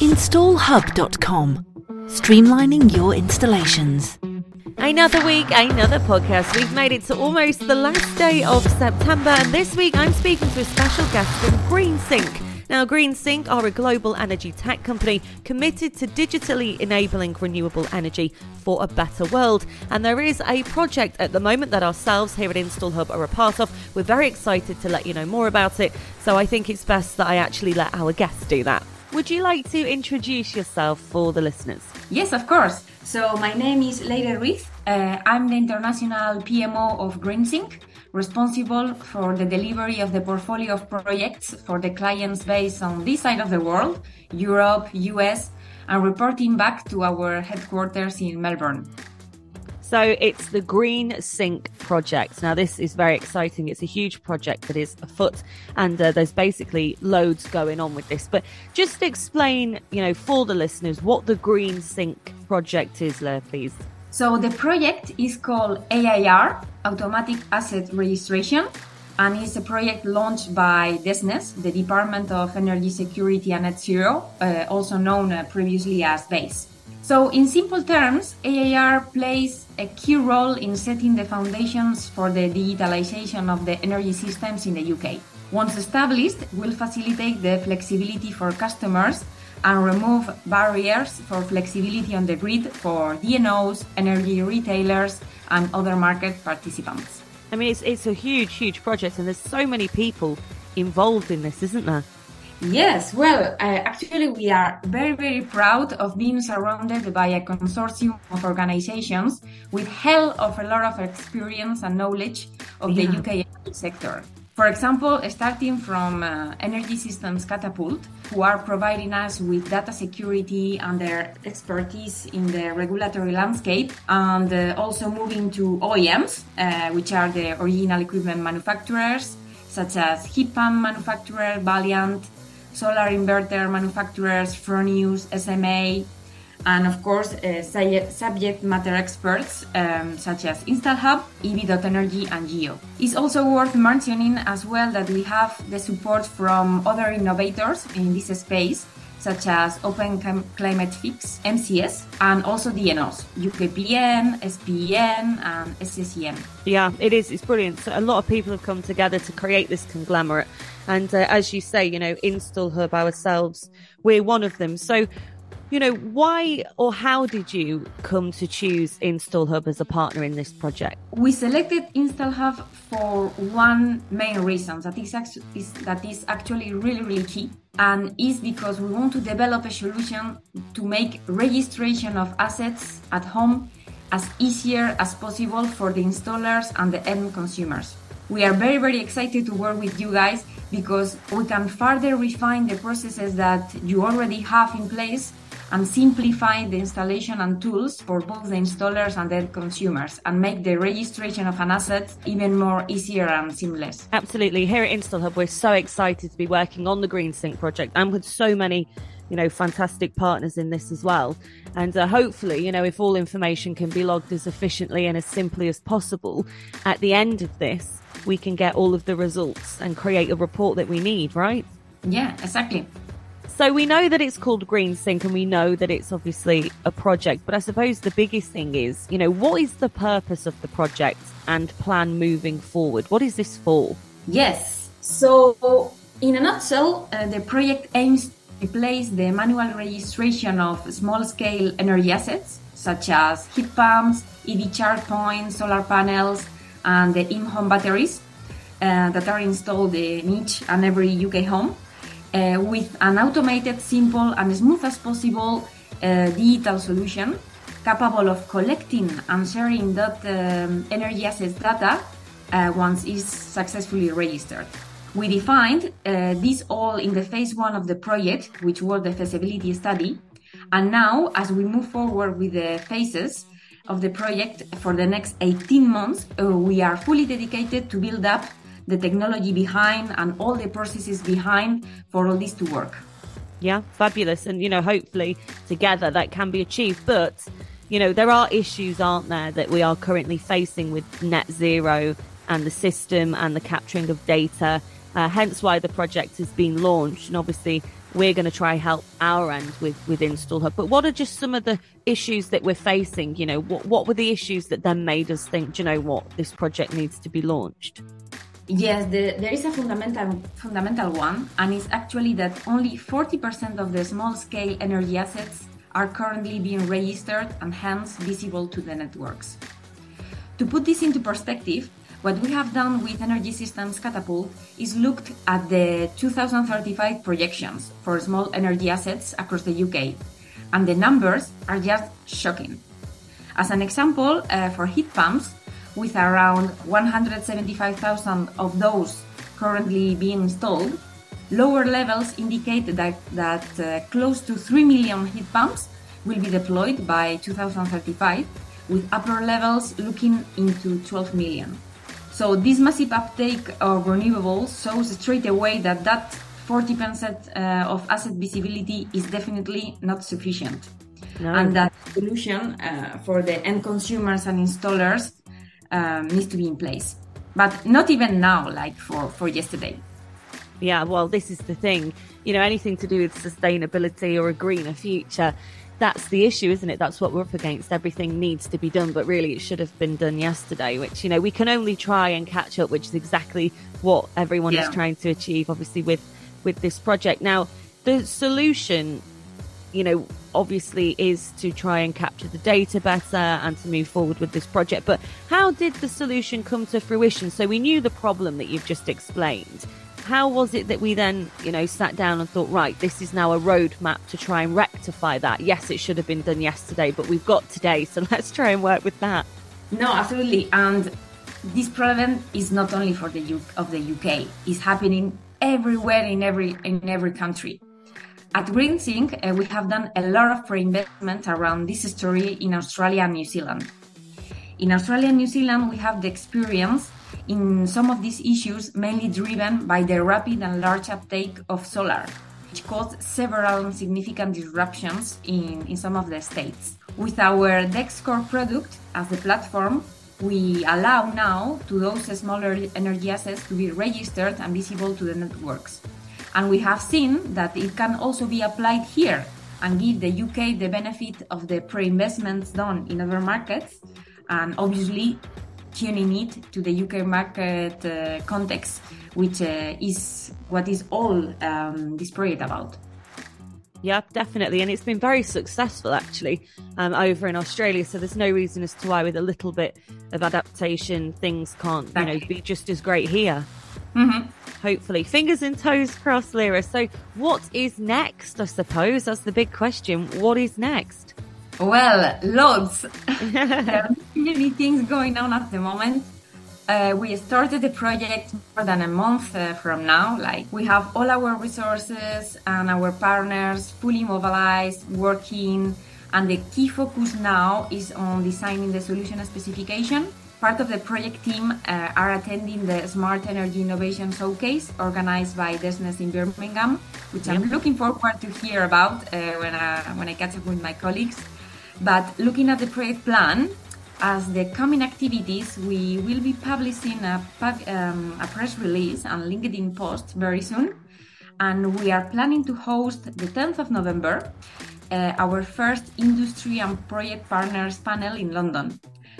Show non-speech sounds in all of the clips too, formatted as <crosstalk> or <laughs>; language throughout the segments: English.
Installhub.com. Streamlining your installations. Another week, another podcast. We've made it to almost the last day of September, and this week I'm speaking to a special guest from GreenSync. Now, GreenSync are a global energy tech company committed to digitally enabling renewable energy for a better world. And there is a project at the moment that ourselves here at InstallHub are a part of. We're very excited to let you know more about it. So I think it's best that I actually let our guests do that. Would you like to introduce yourself for the listeners? Yes, of course. So my name is Leire Ruiz. Uh, I'm the international PMO of GreenSync, responsible for the delivery of the portfolio of projects for the clients based on this side of the world, Europe, US, and reporting back to our headquarters in Melbourne. So it's the GreenSync project. Now, this is very exciting. It's a huge project that is afoot, and uh, there's basically loads going on with this. But just explain, you know, for the listeners, what the GreenSync project is, there, please. So the project is called AAR, Automatic Asset Registration, and it's a project launched by DESNZ, the Department of Energy Security and Net Zero, uh, also known uh, previously as BEIS. So, in simple terms, AAR plays a key role in setting the foundations for the digitalization of the energy systems in the UK. Once established, will facilitate the flexibility for customers and remove barriers for flexibility on the grid for DNOs, energy retailers, and other market participants. I mean, it's, it's a huge, huge project, and there's so many people involved in this, isn't there? Yes, well, uh, actually, we are very, very proud of being surrounded by a consortium of organizations with hell of a lot of experience and knowledge of yeah. the UK energy sector. For example, starting from uh, Energy Systems Catapult, who are providing us with data security and their expertise in the regulatory landscape, and uh, also moving to OEMs, uh, which are the original equipment manufacturers, such as heat pump manufacturer Vaillant, solar inverter manufacturers, Fronius, SMA, and of course uh, subject matter experts um, such as InstallHub, EV.Energy, and Geo. It's also worth mentioning as well that we have the support from other innovators in this space such as Open Climate Fix, MCS, and also DNOs, UKPN, SPEN, and SSEN. Yeah, it is. It's brilliant. So a lot of people have come together to create this conglomerate. And uh, as you say, you know, InstallHub ourselves, we're one of them. So, you know, why or how did you come to choose InstallHub as a partner in this project? We selected InstallHub for one main reason that is, actually, is that is actually really, really key. And is because we want to develop a solution to make registration of assets at home as easier as possible for the installers and the end consumers. We are very, very excited to work with you guys because we can further refine the processes that you already have in place and simplify the installation and tools for both the installers and the consumers and make the registration of an asset even more easier and seamless. Absolutely. Here at InstallHub, we're so excited to be working on the GreenSync project and with so many you know fantastic partners in this as well and uh, hopefully you know if all information can be logged as efficiently and as simply as possible at the end of this we can get all of the results and create a report that we need right yeah exactly so we know that it's called GreenSync and we know that it's obviously a project, but I suppose the biggest thing is, you know, what is the purpose of the project and plan moving forward? What is this for? Yes. So, in a nutshell, uh, the project aims to replace the manual registration of small scale energy assets such as heat pumps, EV charge points, solar panels, and the in home batteries uh, that are installed in each and every UK home uh, with an automated, simple, and smooth as possible uh, digital solution capable of collecting and sharing that um, energy assets data uh, once it's successfully registered. We defined uh, this all in the phase one of the project, which was the feasibility study. And now, as we move forward with the phases of the project for the next 18 months, uh, we are fully dedicated to build up the technology behind and all the processes behind for all this to work. Yeah, fabulous. And, you know, hopefully together that can be achieved. But, you know, there are issues, aren't there, that we are currently facing with net zero and the system and the capturing of data. Uh, hence why the project has been launched. And obviously, we're going to try help our end with with InstallHub. But what are just some of the issues that we're facing? You know what, what were the issues that then made us think do you know what? This project needs to be launched? Yes, the, there is a fundamental fundamental one, and it's actually that only 40% of the small-scale energy assets are currently being registered and hence visible to the networks. To put this into perspective, what we have done with Energy Systems Catapult is looked at the 2035 projections for small energy assets across the UK, and the numbers are just shocking. As an example, uh, for heat pumps, with around 175,000 of those currently being installed, lower levels indicate that, that uh, close to 3 million heat pumps will be deployed by 2035, with upper levels looking into 12 million. So this massive uptake of renewables shows straight away that that 40% uh, of asset visibility is definitely not sufficient. No. And that solution uh, for the end consumers and installers um, needs to be in place. But not even now, like for, for yesterday. Yeah, well, this is the thing. You know, anything to do with sustainability or a greener future, that's the issue, isn't it? That's what we're up against. Everything needs to be done, but really it should have been done yesterday, which, you know, we can only try and catch up, which is exactly what everyone yeah. is trying to achieve, obviously, with, with this project. Now, the solution you know, obviously is to try and capture the data better and to move forward with this project. But how did the solution come to fruition? So we knew the problem that you've just explained. How was it that we then, you know, sat down and thought, right, this is now a roadmap to try and rectify that? Yes, it should have been done yesterday, but we've got today, so <laughs> let's try and work with that. No, absolutely. And this problem is not only for the U- of the UK; it's happening everywhere in every in every country. At GreenSync, uh, we have done a lot of pre-investment around this story in Australia and New Zealand. In Australia and New Zealand, we have the experience in some of these issues mainly driven by the rapid and large uptake of solar, which caused several significant disruptions in, in some of the states. With our DexCore product as the platform, we allow now to those smaller energy assets to be registered and visible to the networks. And we have seen that it can also be applied here and give the UK the benefit of the pre investments done in other markets and obviously tuning it to the UK market uh, context, which uh, is what is all um, this project about. Yeah, definitely. And it's been very successful actually um, over in Australia. So there's no reason as to why, with a little bit of adaptation, things can't, you know, be just as great here. Mm-hmm. Hopefully, fingers and toes crossed, Lyra. So, what is next? I suppose that's the big question. What is next? Well, loads. <laughs> there are many things going on at the moment. Uh, we started the project more than a month uh, from now. Like we have all our resources and our partners fully mobilized, working, and the key focus now is on designing the solution specification Part of the project team uh, are attending the Smart Energy Innovation Showcase organized by DESNZ in Birmingham, which yep. I'm looking forward to hear about uh, when, I, when I catch up with my colleagues. But looking at the project plan, as the coming activities, we will be publishing a, um, a press release and LinkedIn post very soon. And we are planning to host the 10th of November uh, our first industry and project partners panel in London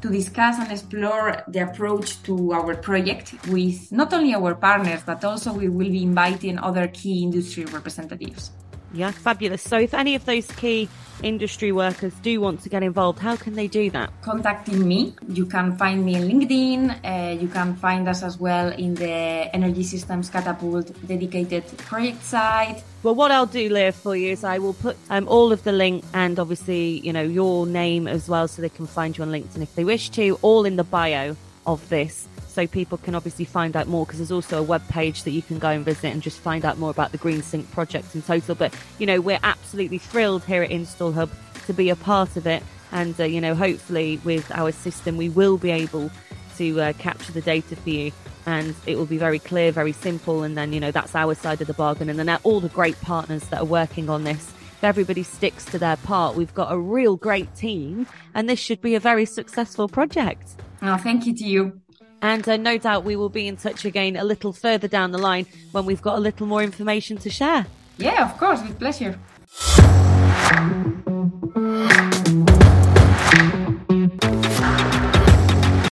to discuss and explore the approach to our project with not only our partners, but also we will be inviting other key industry representatives. Yeah, fabulous. So, if any of those key industry workers do want to get involved, how can they do that? Contacting me. You can find me on LinkedIn. Uh, you can find us as well in the Energy Systems Catapult dedicated project site. Well, what I'll do, Leah, for you is I will put um, all of the link and obviously, you know, your name as well so they can find you on LinkedIn if they wish to, all in the bio of this so people can obviously find out more because there's also a web page that you can go and visit and just find out more about the GreenSync project in total. But you know, we're absolutely thrilled here at InstallHub to be a part of it, and uh, you know, hopefully with our system we will be able to uh, capture the data for you. And it will be very clear, very simple, and then you know that's our side of the bargain. And then all the great partners that are working on this, if everybody sticks to their part, we've got a real great team, and this should be a very successful project. Oh, thank you to you. And uh, no doubt we will be in touch again a little further down the line when we've got a little more information to share. Yeah, of course, with pleasure.